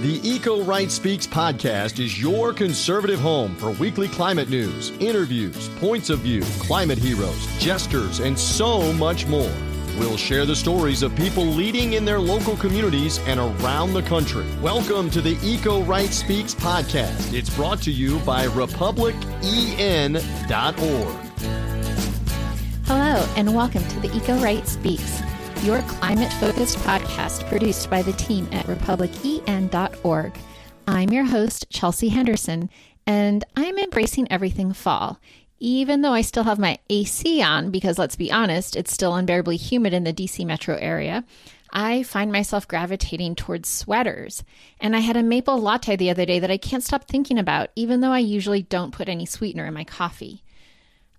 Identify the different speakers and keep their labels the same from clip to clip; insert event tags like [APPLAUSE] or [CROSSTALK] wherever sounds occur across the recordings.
Speaker 1: The Eco Right Speaks podcast is your conservative home for weekly climate news, interviews, points of view, climate heroes, jesters, and so much more. We'll share the stories of people leading in their local communities and around the country. Welcome to the Eco Right Speaks podcast. It's brought to you by republicen.org.
Speaker 2: Hello, and welcome to the Eco Right Speaks your climate focused podcast produced by the team at republicen.org. I'm your host, Chelsea Henderson, and I'm embracing everything fall. Even though I still have my AC on, because let's be honest, it's still unbearably humid in the DC metro area, I find myself gravitating towards sweaters. And I had a maple latte the other day that I can't stop thinking about, even though I usually don't put any sweetener in my coffee.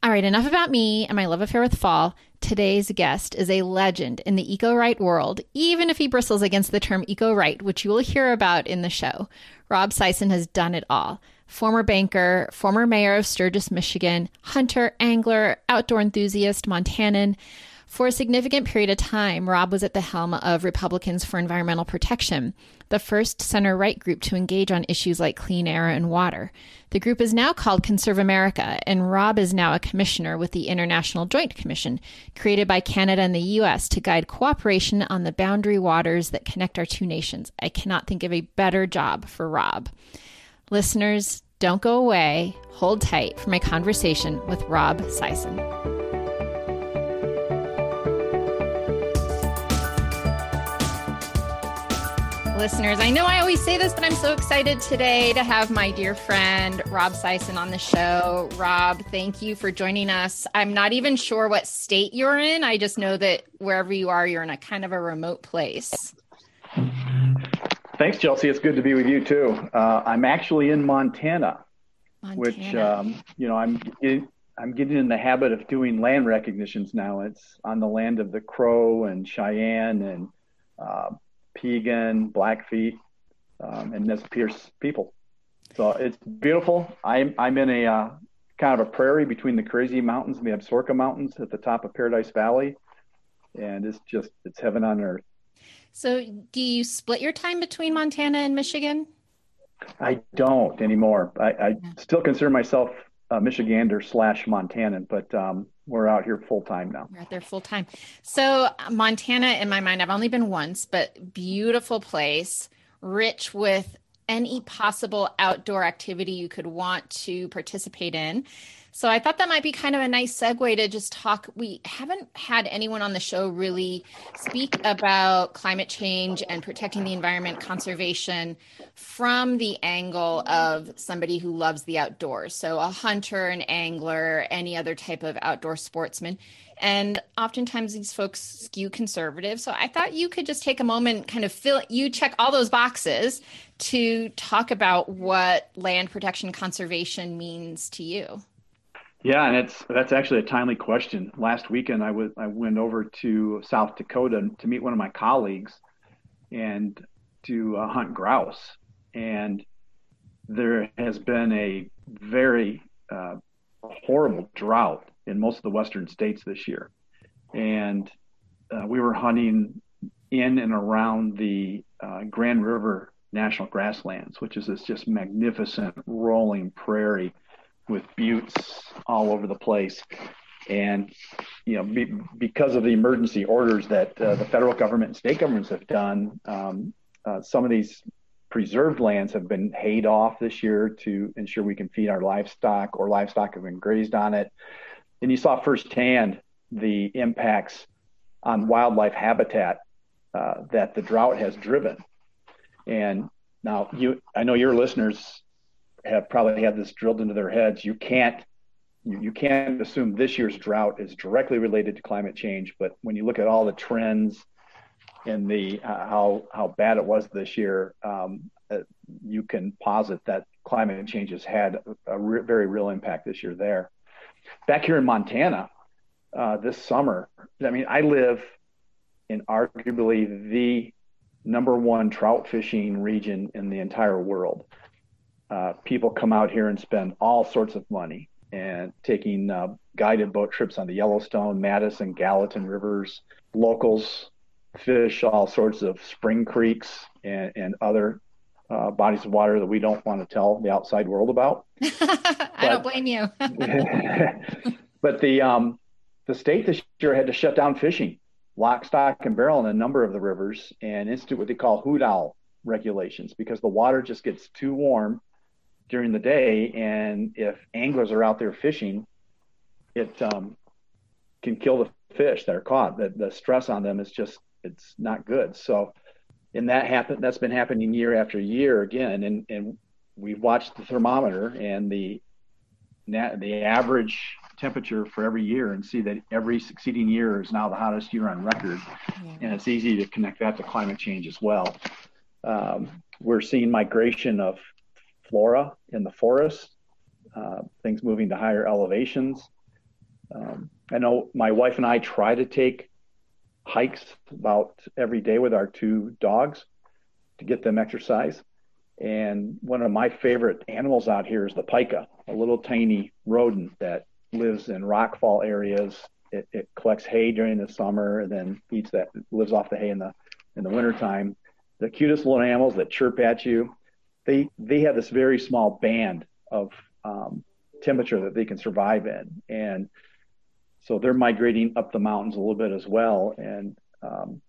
Speaker 2: All right, enough about me and my love affair with fall. Today's guest is a legend in the eco right world, even if he bristles against the term eco right, which you will hear about in the show. Rob Sisson has done it all. Former banker, former mayor of Sturgis, Michigan, hunter, angler, outdoor enthusiast, Montanan. For a significant period of time, Rob was at the helm of Republicans for Environmental Protection, the first center right group to engage on issues like clean air and water. The group is now called ConservAmerica, and Rob is now a commissioner with the International Joint Commission, created by Canada and the U.S. to guide cooperation on the boundary waters that connect our two nations. I cannot think of a better job for Rob. Listeners, don't go away. Hold tight for my conversation with Rob Sisson. Listeners. I know I always say this, but I'm so excited today to have my dear friend Rob Sisson on the show. Rob, thank you for joining us. I'm not even sure what state you're in. I just know that wherever you are, you're in a kind of a remote place.
Speaker 3: Thanks, Chelsea. It's good to be with you too. Uh, I'm actually in Montana, Montana. which um, you know I'm. I'm getting in the habit of doing land recognitions now. It's on the land of the Crow and Cheyenne and uh, Piegan, Blackfeet, um, and Nez Perce people. So it's beautiful. I'm I'm in a uh, kind of a prairie between the Crazy Mountains and the Absaroka Mountains at the top of Paradise Valley, and it's just it's heaven on earth.
Speaker 2: So, do you split your time between Montana and Michigan?
Speaker 3: I don't anymore. I, I still consider myself a Michigander slash Montanan, but um, we're out here full time now.
Speaker 2: We're out there full time. So Montana, in my mind, I've only been once, but beautiful place, rich with any possible outdoor activity you could want to participate in. So I thought that might be kind of a nice segue to just talk. We haven't had anyone on the show really speak about climate change and protecting the environment, conservation from the angle of somebody who loves the outdoors. So a hunter, an angler, any other type of outdoor sportsman. And oftentimes these folks skew conservative. So I thought you could just take a moment, kind of fill, you check all those boxes to talk about what land protection conservation means to you.
Speaker 3: Yeah, and it's that's actually a timely question. Last weekend, I was I went over to South Dakota to meet one of my colleagues, and to uh, hunt grouse. And there has been a very uh, horrible drought in most of the western states this year, and uh, we were hunting in and around the uh, Grand River National Grasslands, which is this just magnificent rolling prairie with buttes all over the place. And, you know, be, because of the emergency orders that uh, the federal government and state governments have done, um, uh, some of these preserved lands have been hayed off this year to ensure we can feed our livestock or livestock have been grazed on it. And you saw firsthand the impacts on wildlife habitat uh, that the drought has driven. And now you, I know your listeners have probably had this drilled into their heads. You can't you, can't assume this year's drought is directly related to climate change, but when you look at all the trends and the uh, how how bad it was this year, um, uh, you can posit that climate change has had a, a re- very real impact this year there. Back here in Montana, uh, this summer, I mean, I live in arguably the number one trout fishing region in the entire world uh, people come out here and spend all sorts of money and taking uh, guided boat trips on the Yellowstone, Madison, Gallatin rivers. Locals fish all sorts of spring creeks and, and other uh, bodies of water that we don't want to tell the outside world about. [LAUGHS]
Speaker 2: I don't blame you. [LAUGHS] [LAUGHS]
Speaker 3: but the um, the state this year had to shut down fishing, lock, stock, and barrel in a number of the rivers, and institute what they call hoot owl regulations because the water just gets too warm during the day, and if anglers are out there fishing, it um, can kill the fish that are caught. The, the stress on them is just it's not good. So, and that happened. That's been happening year after year again, and and we've watched the thermometer and the the average temperature for every year and see that every succeeding year is now the hottest year on record. Yeah. And it's easy to connect that to climate change as well. Um, we're seeing migration of flora in the forest, uh, things moving to higher elevations. Um, I know my wife and I try to take hikes about every day with our two dogs to get them exercise. And one of my favorite animals out here is the pika, a little tiny rodent that lives in rockfall areas. It, it collects hay during the summer and then eats that, lives off the hay in the in the wintertime. The cutest little animals that chirp at you. They they have this very small band of um, temperature that they can survive in, and so they're migrating up the mountains a little bit as well. And um,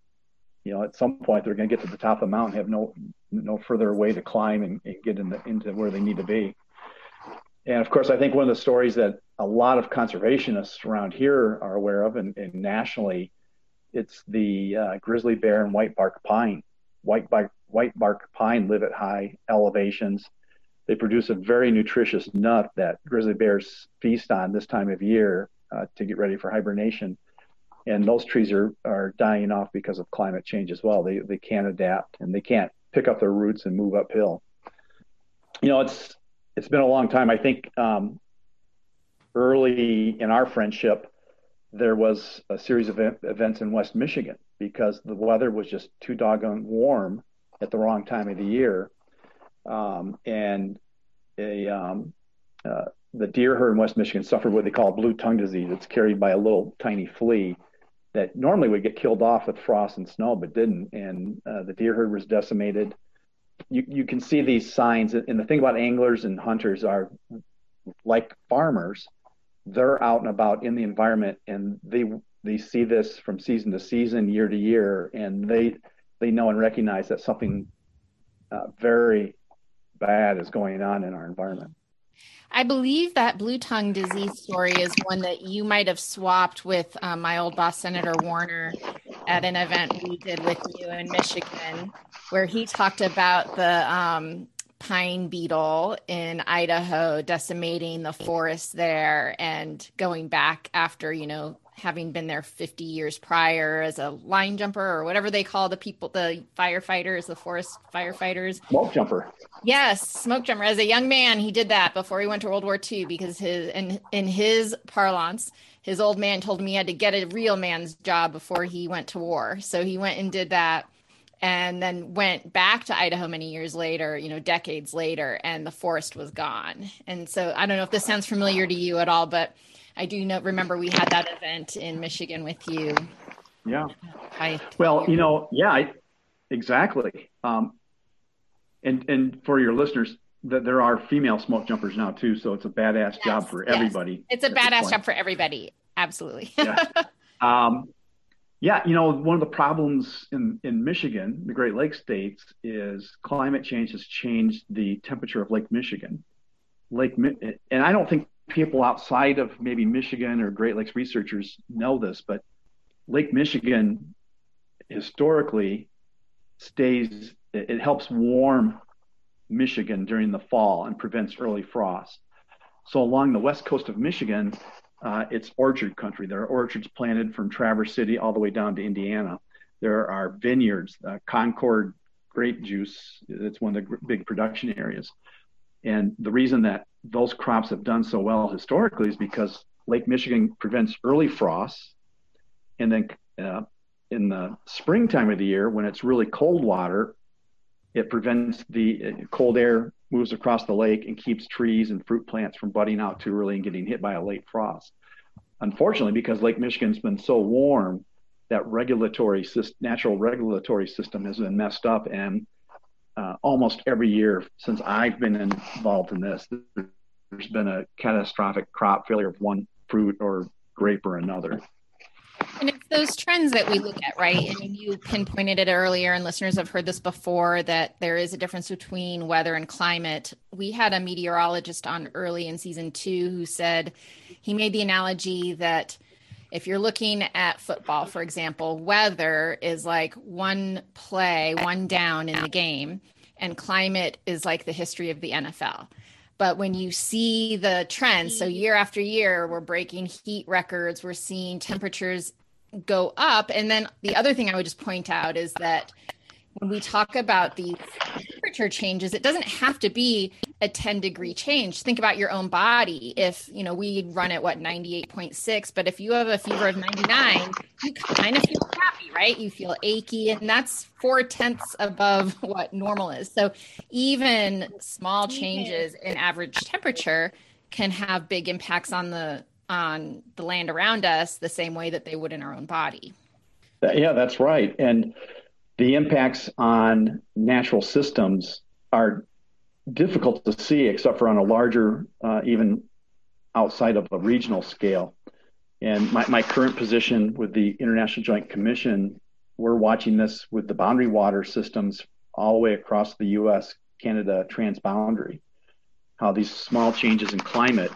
Speaker 3: you know, at some point they're going to get to the top of the mountain, have no no further way to climb and, and get into into where they need to be. And of course, I think one of the stories that a lot of conservationists around here are aware of, and, and nationally, it's the uh, grizzly bear and white bark pine. White bark, white bark pine live at high elevations. They produce a very nutritious nut that grizzly bears feast on this time of year uh, to get ready for hibernation. And those trees are, are dying off because of climate change as well. They, they can't adapt and they can't pick up their roots and move uphill. You know, it's it's been a long time. I think um, early in our friendship, there was a series of events in West Michigan because the weather was just too doggone warm at the wrong time of the year, um, and a um, uh, the deer herd in West Michigan suffered what they call blue tongue disease. It's carried by a little tiny flea that normally would get killed off with frost and snow, but didn't. And uh, the deer herd was decimated. You, you can see these signs. And the thing about anglers and hunters are like farmers, they're out and about in the environment and they they see this from season to season, year to year, and they they know and recognize that something uh, very bad is going on in our environment.
Speaker 2: I believe that blue tongue disease story is one that you might have swapped with um, my old boss, Senator Warner, at an event we did with you in Michigan, where he talked about the um, pine beetle in Idaho decimating the forest there and going back after, you know, having been there 50 years prior as a line jumper or whatever they call the people, the firefighters, the forest firefighters.
Speaker 3: Smoke jumper.
Speaker 2: Yes, smoke jumper. As a young man, he did that before he went to World War II because his in in his parlance, his old man told him he had to get a real man's job before he went to war. So he went and did that and then went back to Idaho many years later, you know, decades later, and the forest was gone. And so I don't know if this sounds familiar to you at all, but I do know, remember we had that event in Michigan with you.
Speaker 3: Yeah. I, well, you know, yeah, I, exactly. Um, and and for your listeners, that there are female smoke jumpers now too, so it's a badass yes, job for everybody.
Speaker 2: It's a badass job for everybody. Absolutely.
Speaker 3: yeah. [LAUGHS] Um, yeah, you know, one of the problems in, in Michigan, the Great Lakes states, is climate change has changed the temperature of Lake Michigan. Lake, and I don't think people outside of maybe Michigan or Great Lakes researchers know this, but Lake Michigan historically stays, it helps warm Michigan during the fall and prevents early frost. So along the west coast of Michigan, uh, it's orchard country. There are orchards planted from Traverse City all the way down to Indiana. There are vineyards, uh, Concord grape juice. It's one of the big production areas. And the reason that those crops have done so well historically is because Lake Michigan prevents early frosts. And then uh, in the springtime of the year, when it's really cold water, it prevents the uh, cold air moves across the lake and keeps trees and fruit plants from budding out too early and getting hit by a late frost. Unfortunately, because Lake Michigan's been so warm, that regulatory natural regulatory system has been messed up, and uh, almost every year since I've been involved in this, there's been a catastrophic crop failure of one fruit or grape or another.
Speaker 2: And it's those trends that we look at, right? I mean, you pinpointed it earlier, and listeners have heard this before that there is a difference between weather and climate. We had a meteorologist on early in season two who said he made the analogy that if you're looking at football, for example, weather is like one play, one down in the game, and climate is like the history of the NFL. But when you see the trends, so year after year, we're breaking heat records, we're seeing temperatures go up. And then the other thing I would just point out is that when we talk about the temperature changes, it doesn't have to be a 10 degree change. Think about your own body. If, you know, we run at what, 98.6, but if you have a fever of 99, you kind of feel happy, right? You feel achy, and that's four tenths above [LAUGHS] what normal is. So even small changes in average temperature can have big impacts on the on the land around us the same way that they would in our own body.
Speaker 3: Yeah, that's right. And the impacts on natural systems are difficult to see except for on a larger, uh, even outside of a regional scale. And my, my current position with the International Joint Commission, we're watching this with the boundary water systems all the way across the US Canada transboundary. How these small changes in climate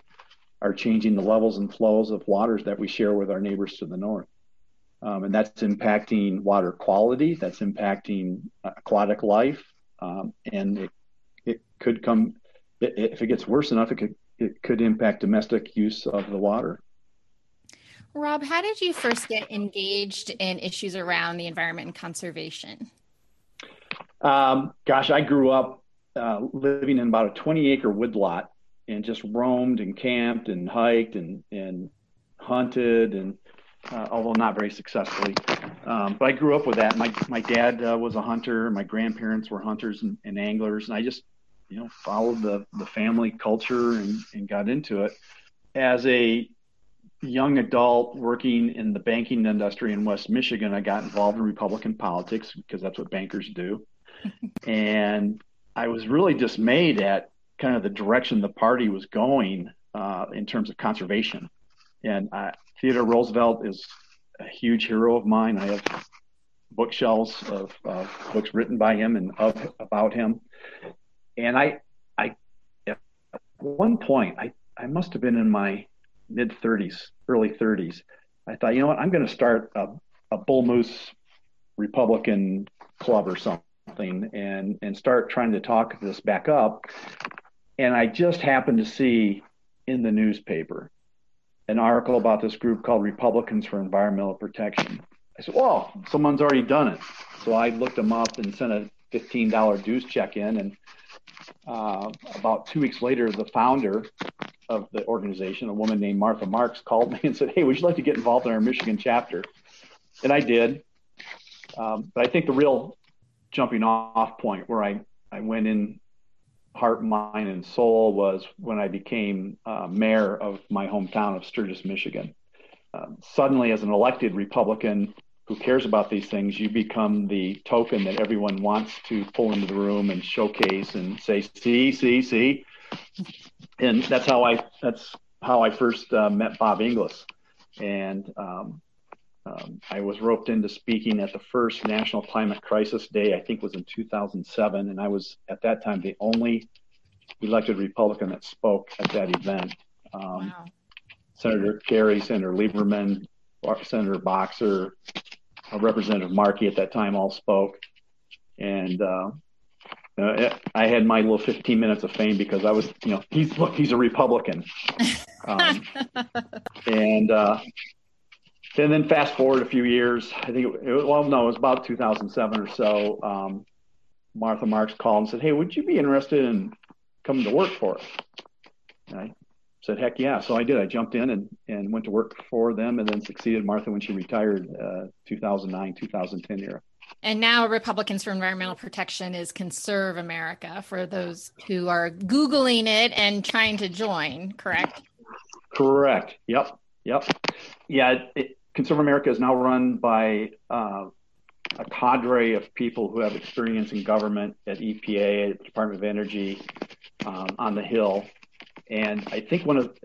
Speaker 3: are changing the levels and flows of waters that we share with our neighbors to the north. Um, and that's impacting water quality, that's impacting aquatic life, um, and it, it could come, if it gets worse enough, it could, it could impact domestic use of the water.
Speaker 2: Rob, how did you first get engaged in issues around the environment and conservation?
Speaker 3: Um, gosh, I grew up uh, living in about a 20 acre woodlot and just roamed and camped and hiked and, and hunted and uh, although not very successfully. Um, but I grew up with that. My my dad uh, was a hunter. My grandparents were hunters and, and, anglers, and I just you know followed the the family culture and, and got into it. As a young adult working in the banking industry in West Michigan, I got involved in Republican politics because that's what bankers do. [LAUGHS] and I was really dismayed at kind of the direction the party was going uh, in terms of conservation. And I, Theodore Roosevelt is a huge hero of mine. I have bookshelves of uh, books written by him and of about him. And I, I, at one point, I, I must have been in my mid 30s, early 30s. I thought, you know what, I'm going to start a, a bull moose Republican club or something, and and start trying to talk this back up. And I just happened to see in the newspaper an article about this group called Republicans for Environmental Protection. I said, "Well, someone's already done it." So I looked them up and sent a $15 dues check in. And uh, about two weeks later, the founder of the organization, a woman named Martha Marks, called me [LAUGHS] and said, "Hey, would you like to get involved in our Michigan chapter?" And I did. Um, but I think the real jumping off point where I, I went in heart, mind, and soul was when I became uh, mayor of my hometown of Sturgis, Michigan. Um, suddenly, as an elected Republican who cares about these things, you become the token that everyone wants to pull into the room and showcase and say, "See, see, see," and that's how I that's how I first uh, met Bob Inglis, and um, um, I was roped into speaking at the first National Climate Crisis Day, I think was in 2007, and I was at that time the only elected Republican that spoke at that event. Um, wow. Senator Kerry, Senator Lieberman, Senator Boxer, Representative Markey at that time all spoke, and uh, uh, I had my little 15 minutes of fame because I was, you know, he's look, he's a Republican, [LAUGHS] um, and uh, and then fast forward a few years, I think, it, it, well, no, it was about 2007 or so. Um, Martha Marks called and said, Hey, would you be interested in coming to work for us? And I said, Heck yeah. So I did. I jumped in and, and went to work for them and then succeeded Martha when she retired, uh, 2009, 2010 era.
Speaker 2: And now Republicans for Environmental Protection is ConservAmerica for those who are Googling it and trying to join, correct?
Speaker 3: Correct. Yep. Yep. Yeah. It, ConservAmerica is now run by uh, a cadre of people who have experience in government at EPA, at the Department of Energy, um, on the Hill, and I think one of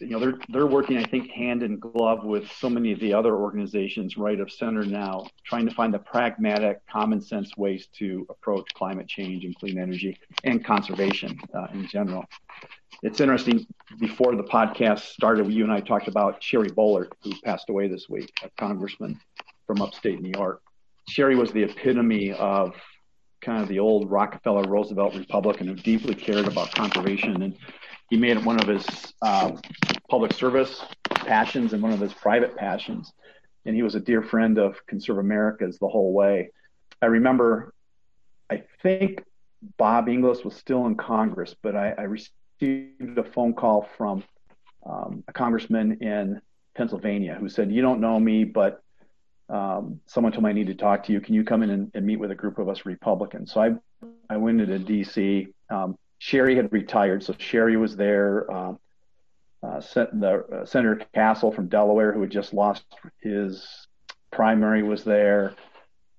Speaker 3: you know they're they're working I think hand in glove with so many of the other organizations right of center now, trying to find the pragmatic, common sense ways to approach climate change and clean energy and conservation uh, in general. It's interesting. Before the podcast started, you and I talked about Sherry Boehlert, who passed away this week, a congressman from upstate New York. Sherry was the epitome of kind of the old Rockefeller Roosevelt Republican who deeply cared about conservation and he made it one of his uh, public service passions and one of his private passions. And he was a dear friend of ConservAmerica's the whole way. I remember, I think Bob Inglis was still in Congress, but I, I received a phone call from um, a congressman in Pennsylvania who said, You don't know me, but um, someone told me I need to talk to you. Can you come in and, and, meet with a group of us Republicans? So I, I went into DC. Um, Sherry had retired, so Sherry was there. Um, uh, the uh, Senator Castle from Delaware, who had just lost his primary, was there,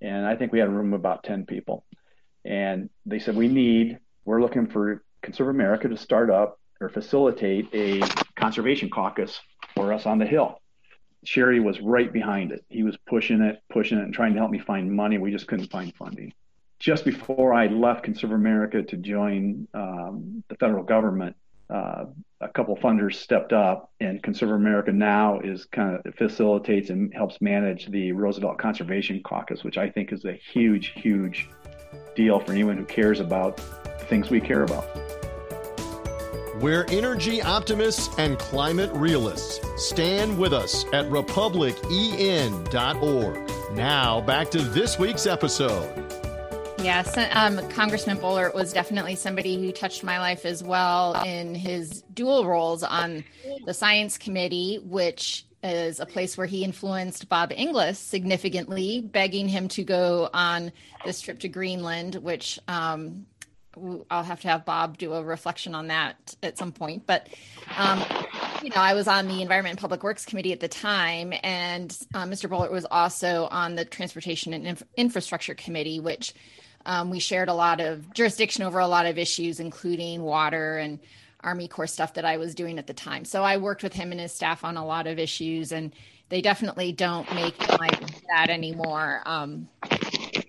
Speaker 3: and I think we had a room of about ten people. And they said we need, we're looking for ConservAmerica to start up or facilitate a conservation caucus for us on the Hill. Sherry was right behind it. He was pushing it, pushing it, and trying to help me find money. We just couldn't find funding just before I left ConservAmerica to join um, the federal government, uh, a couple funders stepped up, and ConservAmerica now is kind of facilitates and helps manage the Roosevelt Conservation Caucus, which I think is a huge, huge deal for anyone who cares about things we care about.
Speaker 1: We're energy optimists and climate realists. Stand with us at republicen.org. Now, back to this week's episode.
Speaker 2: Yes, um, Congressman Boehlert was definitely somebody who touched my life as well in his dual roles on the Science Committee, which is a place where he influenced Bob Inglis significantly, begging him to go on this trip to Greenland, which um, I'll have to have Bob do a reflection on that at some point. But, um, you know, I was on the Environment and Public Works Committee at the time, and uh, Mr. Boehlert was also on the Transportation and Inf- Infrastructure Committee, which um, we shared a lot of jurisdiction over a lot of issues, including water and Army Corps stuff that I was doing at the time. So I worked with him and his staff on a lot of issues, and they definitely don't make like that anymore. Um,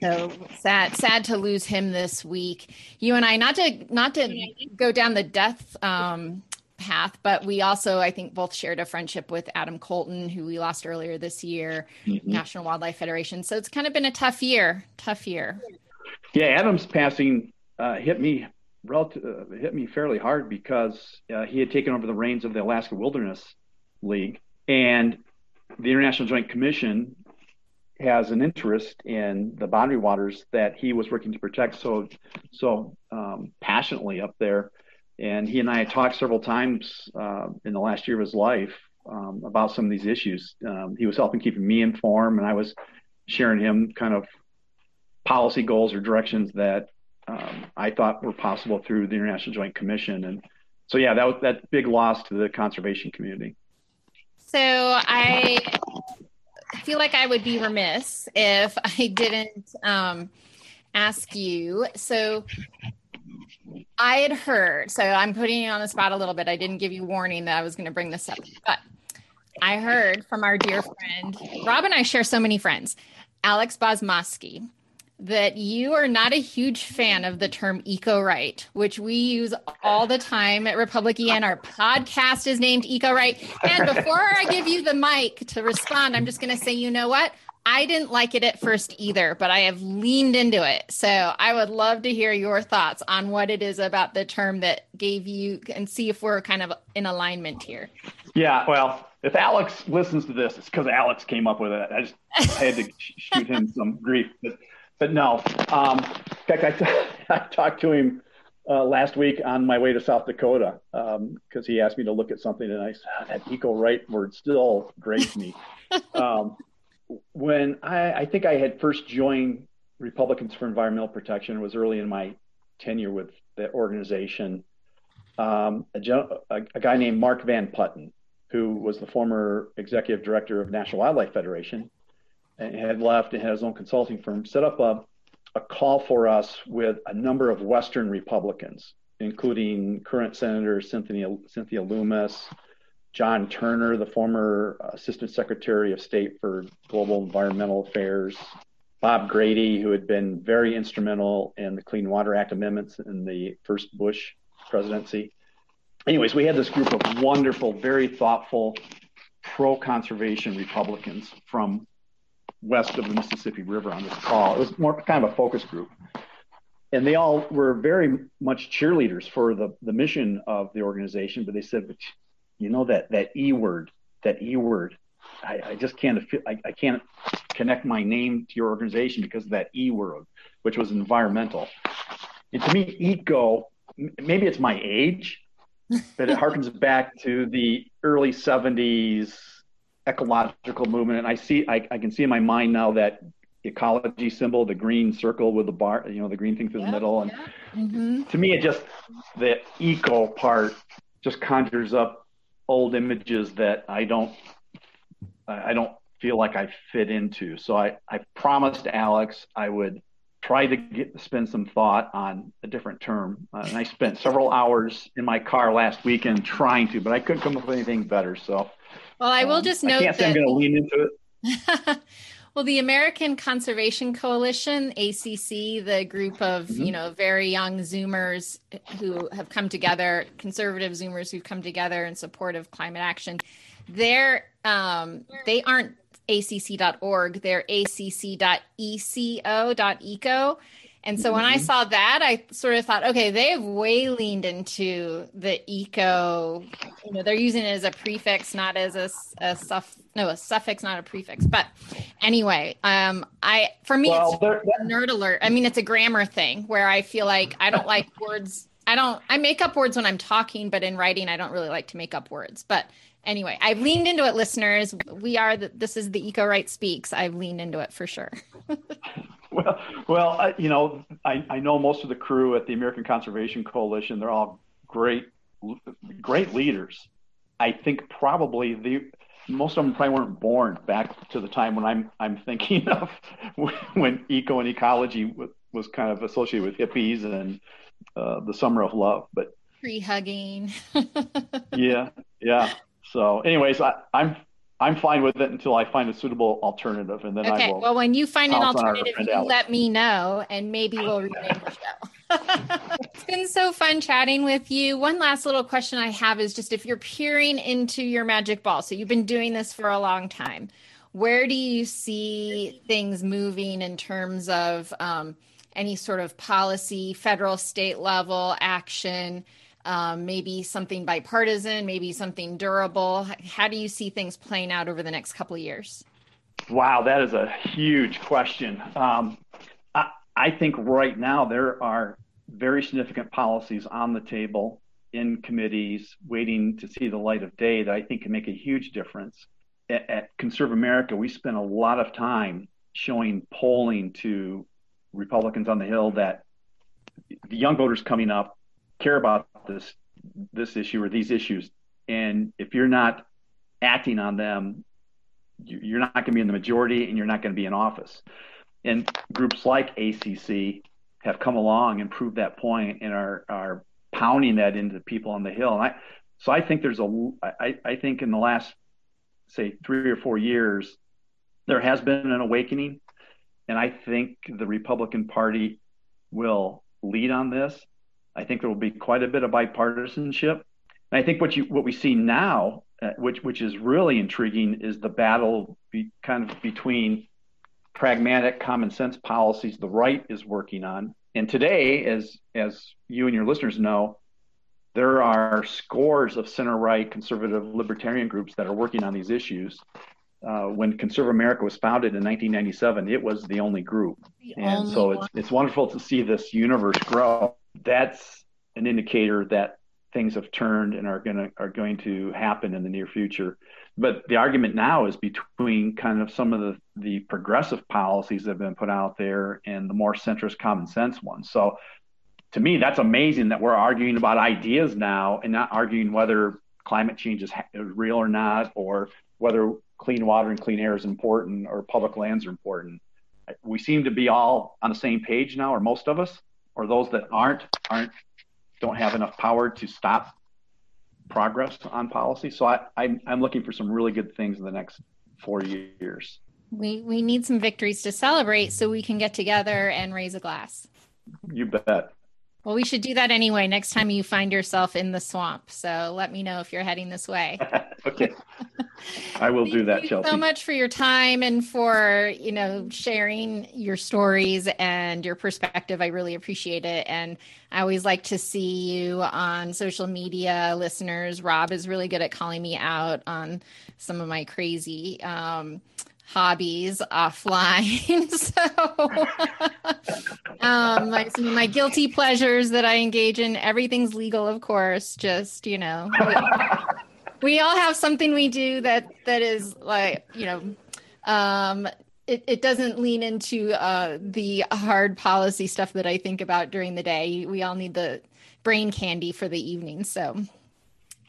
Speaker 2: so sad, sad to lose him this week. You and I, not to not to go down the death um, path, but we also, I think, both shared a friendship with Adam Kolton, who we lost earlier this year, mm-hmm. National Wildlife Federation. So it's kind of been a tough year, tough year.
Speaker 3: Yeah, Adams passing uh, hit me relative, uh, hit me fairly hard because uh, he had taken over the reins of the Alaska Wilderness League, and the International Joint Commission has an interest in the boundary waters that he was working to protect so so um, passionately up there. And he and I had talked several times uh, in the last year of his life um, about some of these issues. Um, he was helping keeping me informed, and I was sharing him kind of policy goals or directions that um, I thought were possible through the International Joint Commission. And so, yeah, that was that big loss to the conservation community.
Speaker 2: So I feel like I would be remiss if [LAUGHS] I didn't um, ask you. So I had heard, so I'm putting you on the spot a little bit. I didn't give you warning that I was going to bring this up, but I heard from our dear friend, Rob and I share so many friends, Alex Bozmoski, that you are not a huge fan of the term eco right, which we use all the time at Republic EN. Our podcast is named Eco Right. And before I give you the mic to respond, I'm just going to say, you know what? I didn't like it at first either, but I have leaned into it. So I would love to hear your thoughts on what it is about the term that gave you and see if we're kind of in alignment here.
Speaker 3: Yeah, well, if Alex listens to this, it's because Alex came up with it. I just I had to [LAUGHS] shoot him some grief. But but no. Um, in fact, I, t- [LAUGHS] I talked to him uh, last week on my way to South Dakota because um, he asked me to look at something, and I said oh, that eco right word still grates me. [LAUGHS] um, when I, I, think I had first joined Republicans for Environmental Protection, it was early in my tenure with the organization. Um, a, a, a, guy named Mark Van Putten, who was the former executive director of National Wildlife Federation, had left and had his own consulting firm, set up a, a call for us with a number of Western Republicans, including current Senator Cynthia, Cynthia Lummis, John Turner, the former Assistant Secretary of State for Global Environmental Affairs, Bob Grady, who had been very instrumental in the Clean Water Act amendments in the first Bush presidency. Anyways, we had this group of wonderful, very thoughtful, pro conservation Republicans from west of the Mississippi River on this call. It was more kind of a focus group. And they all were very much cheerleaders for the, the mission of the organization, but they said, but you know that that E word, that E word, I, I just can't I, I can't connect my name to your organization because of that E word, which was environmental. And to me, eco, maybe it's my age, but it harkens back to the early 70s ecological movement. And I see, I, I can see in my mind now that ecology symbol, the green circle with the bar, you know, the green thing through the middle. And mm-hmm. to me, it just, the eco part just conjures up old images that I don't, I don't feel like I fit into. So I, I promised Alex I would try to get, spend some thought on a different term. Uh, and I spent several hours in my car last weekend trying to, but I couldn't come up with anything better. So,
Speaker 2: well, I will um, just note
Speaker 3: I can't
Speaker 2: that
Speaker 3: I'm going to lean into
Speaker 2: it. [LAUGHS] well, the American Conservation Coalition, ACC, the group of mm-hmm. you know very young Zoomers who have come together, conservative Zoomers who've come together in support of climate action, they're um, they aren't acc.org. They're acc.eco.eco. And so when I mm-hmm. saw that, I sort of thought, okay, they have way leaned into the eco. You know, they're using it as a prefix, not as a, a suff, no, a suffix, not a prefix. But anyway, um, I for me, well, it's a nerd alert. I mean, it's a grammar thing where I feel like I don't like words. I don't. I make up words when I'm talking, but in writing, I don't really like to make up words. But anyway, I've leaned into it, listeners. We are the, this is the Eco Right Speaks. I've leaned into it for sure. [LAUGHS]
Speaker 3: well, well, I, you know, I, I know most of the crew at the American Conservation Coalition. They're all great, great leaders. I think probably the most of them probably weren't born back to the time when I'm I'm thinking [LAUGHS] of when eco and ecology was kind of associated with hippies and uh, the summer of love. But
Speaker 2: pre hugging. [LAUGHS]
Speaker 3: yeah, yeah. So, anyways, I, I'm I'm fine with it until I find a suitable alternative, and then
Speaker 2: okay.
Speaker 3: I will.
Speaker 2: Well, when you find an alternative, you let me know, and maybe we'll [LAUGHS] rename the show. [LAUGHS] it's been so fun chatting with you. One last little question I have is just if you're peering into your magic ball, so you've been doing this for a long time, where do you see things moving in terms of um, any sort of policy, federal, state level action? Um, maybe something bipartisan, maybe something durable? How do you see things playing out over the next couple of years?
Speaker 3: Wow, that is a huge question. Um, I, I think right now there are very significant policies on the table in committees waiting to see the light of day that I think can make a huge difference. At, at ConservAmerica, we spend a lot of time showing polling to Republicans on the Hill that the young voters coming up care about this this issue or these issues, and if you're not acting on them, you're not going to be in the majority, and you're not going to be in office. And groups like ACC have come along and proved that point, and are are pounding that into people on the hill. And I, so I think there's a I, I think in the last say three or four years, there has been an awakening, and I think the Republican Party will lead on this. I think there will be quite a bit of bipartisanship. And I think what you what we see now, uh, which which is really intriguing, is the battle be, kind of between pragmatic common sense policies the right is working on. And today, as as you and your listeners know, there are scores of center right conservative libertarian groups that are working on these issues. Uh, when Conservative America was founded in 1997, it was the only group, the and only so it's it's wonderful to see this universe grow that's an indicator that things have turned and are going to are going to happen in the near future. But the argument now is between kind of some of the the progressive policies that have been put out there and the more centrist common sense ones. So to me, that's amazing that we're arguing about ideas now and not arguing whether climate change is, is real or not, or whether clean water and clean air is important or public lands are important. We seem to be all on the same page now, or most of us, or those that aren't aren't don't have enough power to stop progress on policy. So I, I I'm looking for some really good things in the next four years.
Speaker 2: We we need some victories to celebrate so we can get together and raise a glass.
Speaker 3: You bet.
Speaker 2: Well, we should do that anyway next time you find yourself in the swamp. So let me know if you're heading this way. [LAUGHS]
Speaker 3: okay. [LAUGHS] I will do that, Chelsea.
Speaker 2: so much for your time and for, you know, sharing your stories and your perspective. I really appreciate it. And I always like to see you on social media, listeners. Rob is really good at calling me out on some of my crazy um, hobbies offline. [LAUGHS] so, um, my, my guilty pleasures that I engage in, everything's legal, of course. Just you know, we, we all have something we do that that is like you know. Um, it, it doesn't lean into uh, the hard policy stuff that I think about during the day. We all need the brain candy for the evening. So,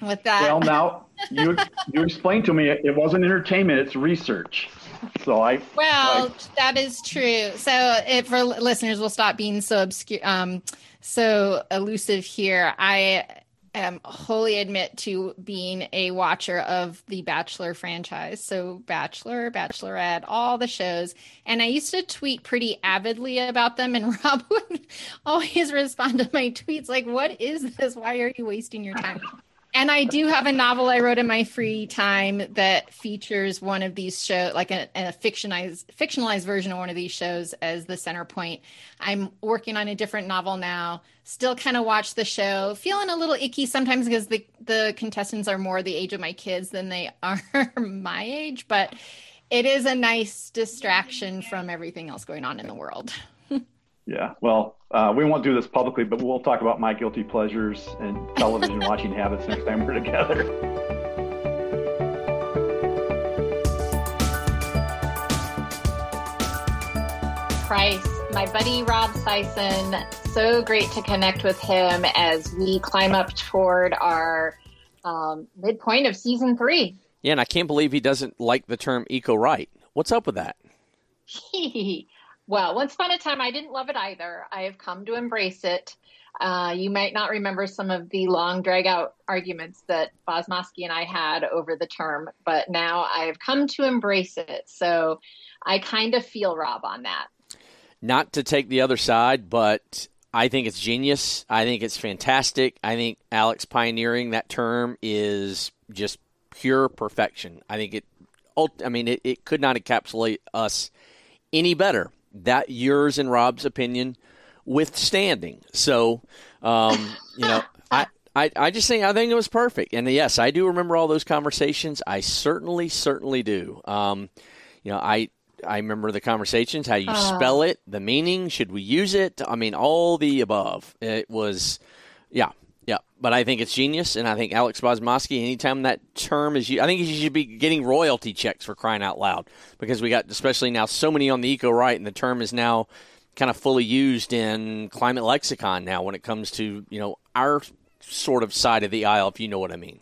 Speaker 2: with that,
Speaker 3: well, now you you explained to me it wasn't entertainment; it's research. [LAUGHS] So I
Speaker 2: well, I, that is true. So if for listeners, we'll stop being so obscure, um, so elusive here. I am wholly admit to being a watcher of the Bachelor franchise. So Bachelor, Bachelorette, all the shows, and I used to tweet pretty avidly about them. And [LAUGHS] Rob would always respond to my tweets like, "What is this? Why are you wasting your time?" [LAUGHS] and I do have a novel I wrote in my free time that features one of these shows, like a, a, fictionalized fictionalized version of one of these shows as the center point. I'm working on a different novel now. Still kind of watch the show, feeling a little icky sometimes because the the contestants are more the age of my kids than they [LAUGHS] are my age, but it is a nice distraction from everything else going on in the world.
Speaker 3: Yeah, well, uh, we won't do this publicly, but we'll talk about my guilty pleasures and television watching habits next time we're together.
Speaker 2: Price, my buddy Rob Sisson. So great to connect with him as we climb up toward our um, midpoint of season three.
Speaker 4: Yeah, and I can't believe he doesn't like the term eco right. What's up with that? [LAUGHS]
Speaker 2: Well, once upon a time, I didn't love it either. I have come to embrace it. Uh, you might not remember some of the long, drag out arguments that Bozmoski and I had over the term, but now I have come to embrace it. So I kind of feel Rob on that.
Speaker 4: Not to take the other side, but I think it's genius. I think it's fantastic. I think Alex pioneering that term is just pure perfection. I think it, I mean, it, it could not encapsulate us any better that yours and Rob's opinion withstanding. So, um, you know, [LAUGHS] I, I, I just think I think it was perfect. And yes, I do remember all those conversations. I certainly, certainly do. Um, you know, I I remember the conversations, how you uh. spell it, the meaning, should we use it? I mean, all the above. It was, yeah, yeah, but I think it's genius, and I think Alex Bozmoski. Anytime that term is, I think he should be getting royalty checks for crying out loud because we got, especially now, so many on the eco right, and the term is now kind of fully used in climate lexicon now when it comes to you know our sort of side of the aisle, if you know what I mean.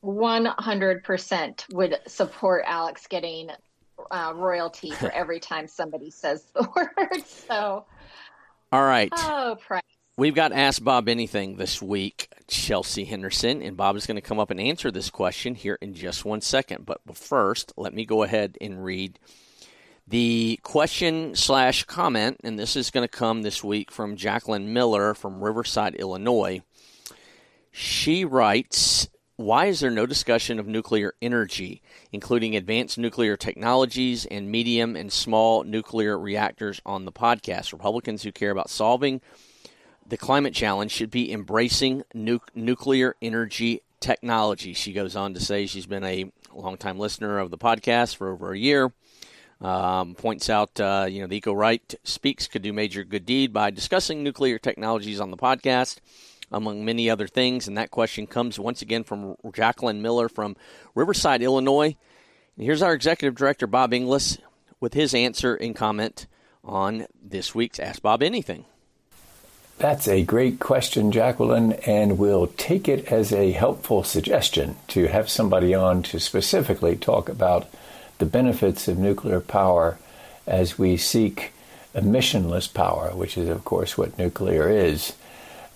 Speaker 2: One hundred percent would support Alex getting uh, royalty for [LAUGHS] every time somebody says the [LAUGHS] word. So,
Speaker 4: all right.
Speaker 2: Oh, price.
Speaker 4: We've got Ask Bob Anything this week, Chelsea Henderson, and Bob is going to come up and answer this question here in just one second. But first, let me go ahead and read the question slash comment, and this is going to come this week from Jacqueline Miller from Riverside, Illinois. She writes, why is there no discussion of nuclear energy, including advanced nuclear technologies and medium and small nuclear reactors, on the podcast? Republicans who care about solving the climate challenge should be embracing nu- nuclear energy technology. She goes on to say she's been a longtime listener of the podcast for over a year. Um, points out, uh, you know, the Eco Right speaks could do major good deed by discussing nuclear technologies on the podcast, among many other things. And that question comes once again from Jacqueline Miller from Riverside, Illinois. And here's our executive director, Bob Inglis, with his answer and comment on this week's Ask Bob Anything.
Speaker 5: That's a great question, Jacqueline, and we'll take it as a helpful suggestion to have somebody on to specifically talk about the benefits of nuclear power as we seek emissionless power, which is, of course, what nuclear is.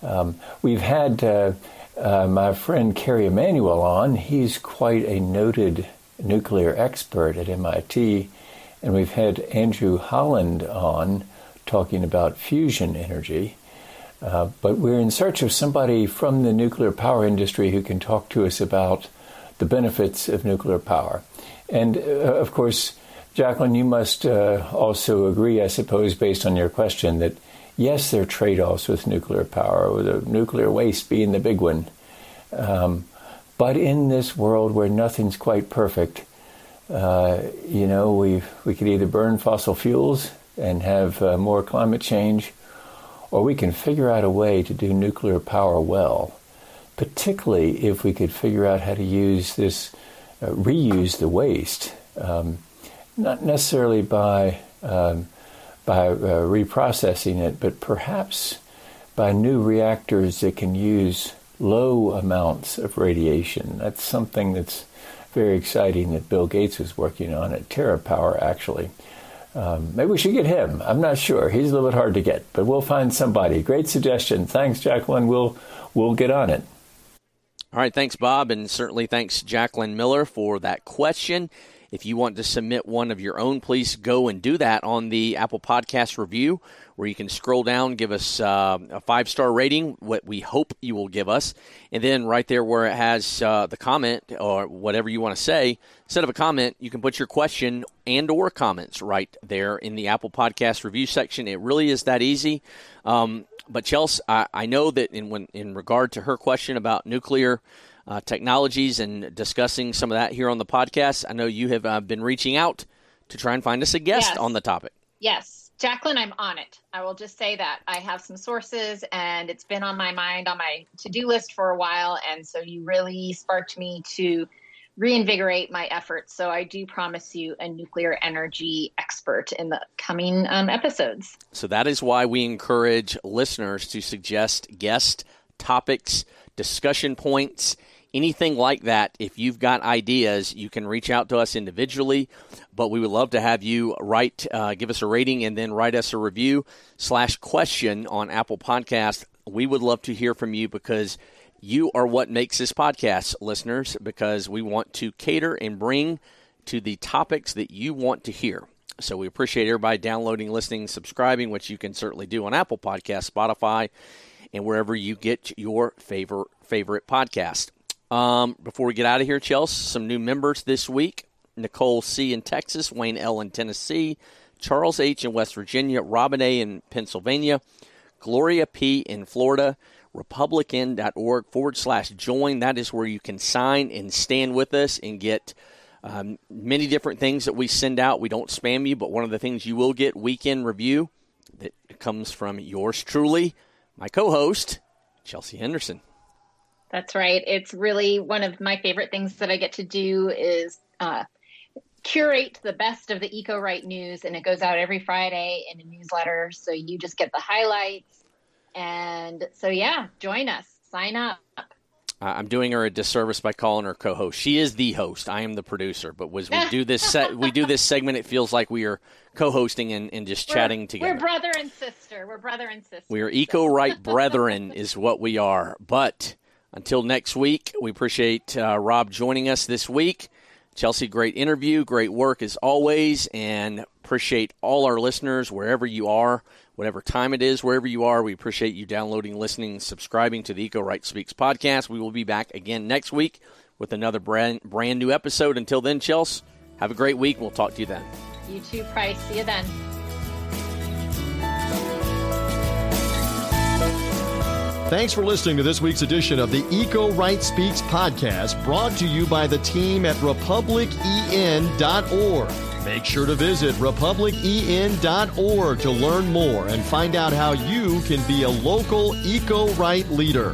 Speaker 5: Um, we've had uh, uh, my friend Kerry Emanuel on. He's quite a noted nuclear expert at MIT. And we've had Andrew Holland on talking about fusion energy. Uh, but we're in search of somebody from the nuclear power industry who can talk to us about the benefits of nuclear power. And uh, of course, Jacqueline, you must uh, also agree, I suppose, based on your question, that yes, there are trade offs with nuclear power, with the nuclear waste being the big one. Um, but in this world where nothing's quite perfect, uh, you know, we we could either burn fossil fuels and have uh, more climate change, or we can figure out a way to do nuclear power well. Particularly if we could figure out how to use this, uh, reuse the waste, um, not necessarily by um, by uh, reprocessing it, but perhaps by new reactors that can use low amounts of radiation. That's something that's very exciting that Bill Gates was working on at TerraPower, actually. Um, maybe we should get him. I'm not sure. He's a little bit hard to get, but we'll find somebody. Great suggestion. Thanks, Jacqueline. We'll we'll get on it.
Speaker 4: All right, thanks, Bob, and certainly thanks, Jacqueline Miller, for that question. If you want to submit one of your own, please go and do that on the Apple Podcast review, where you can scroll down, give us uh, a five star rating, what we hope you will give us. And then right there where it has uh, the comment or whatever you want to say, instead of a comment, you can put your question and or comments right there in the Apple Podcast review section. It really is that easy. Um, but Chelsea, I, I, know that in when, in regard to her question about nuclear uh, technologies and discussing some of that here on the podcast. I know you have uh, been reaching out to try and find us a guest
Speaker 6: yes.
Speaker 4: on the topic.
Speaker 6: Yes. Jacqueline, I'm on it. I will just say that I have some sources and it's been on my mind, on my to do list for a while. And so you really sparked me to reinvigorate my efforts. So I do promise you a nuclear energy expert in the coming um, episodes.
Speaker 4: So that is why we encourage listeners to suggest guest topics, discussion points, anything like that, if you've got ideas, you can reach out to us individually. But we would love to have you write, uh, give us a rating, and then write us a review slash question on Apple Podcast. We would love to hear from you because you are what makes this podcast, listeners. Because we want to cater and bring to the topics that you want to hear. So we appreciate everybody downloading, listening, subscribing, which you can certainly do on Apple Podcast, Spotify, and wherever you get your favorite favorite podcast. Um, before we get out of here, Chelsea, some new members this week: Nicole C. in Texas, Wayne L. in Tennessee, Charles H. in West Virginia, Robin A. in Pennsylvania, Gloria P. in Florida. RepublicEn.org forward slash join. That is where you can sign and stand with us and get um, many different things that we send out. We don't spam you, but one of the things you will get weekend review that comes from yours truly, my co host, Chelsea Henderson.
Speaker 6: That's right. It's really one of my favorite things that I get to do is uh, curate the best of the Eco Right news, and it goes out every Friday in a newsletter. So you just get the highlights. And so, yeah, join us, sign up.
Speaker 4: I'm doing her a disservice by calling her co-host. She is the host. I am the producer. But as we do this, se- we do this segment, it feels like we are co-hosting and, and just
Speaker 6: we're,
Speaker 4: chatting together.
Speaker 6: We're brother and sister. We're brother and sister.
Speaker 4: We are eco right brethren, is what we are. But until next week, we appreciate uh, Rob joining us this week. Chelsea, great interview, great work as always, and appreciate all our listeners wherever you are whatever time it is, wherever you are. We appreciate you downloading, listening, subscribing to the Eco Right Speaks podcast. We will be back again next week with another brand, brand new episode. Until then, Chelsea, have a great week. We'll talk to you then.
Speaker 6: You too, Price. See you then.
Speaker 1: Thanks for listening to this week's edition of the Eco Right Speaks podcast, brought to you by the team at republicen.org. Make sure to visit republicen.org to learn more and find out how you can be a local eco right leader.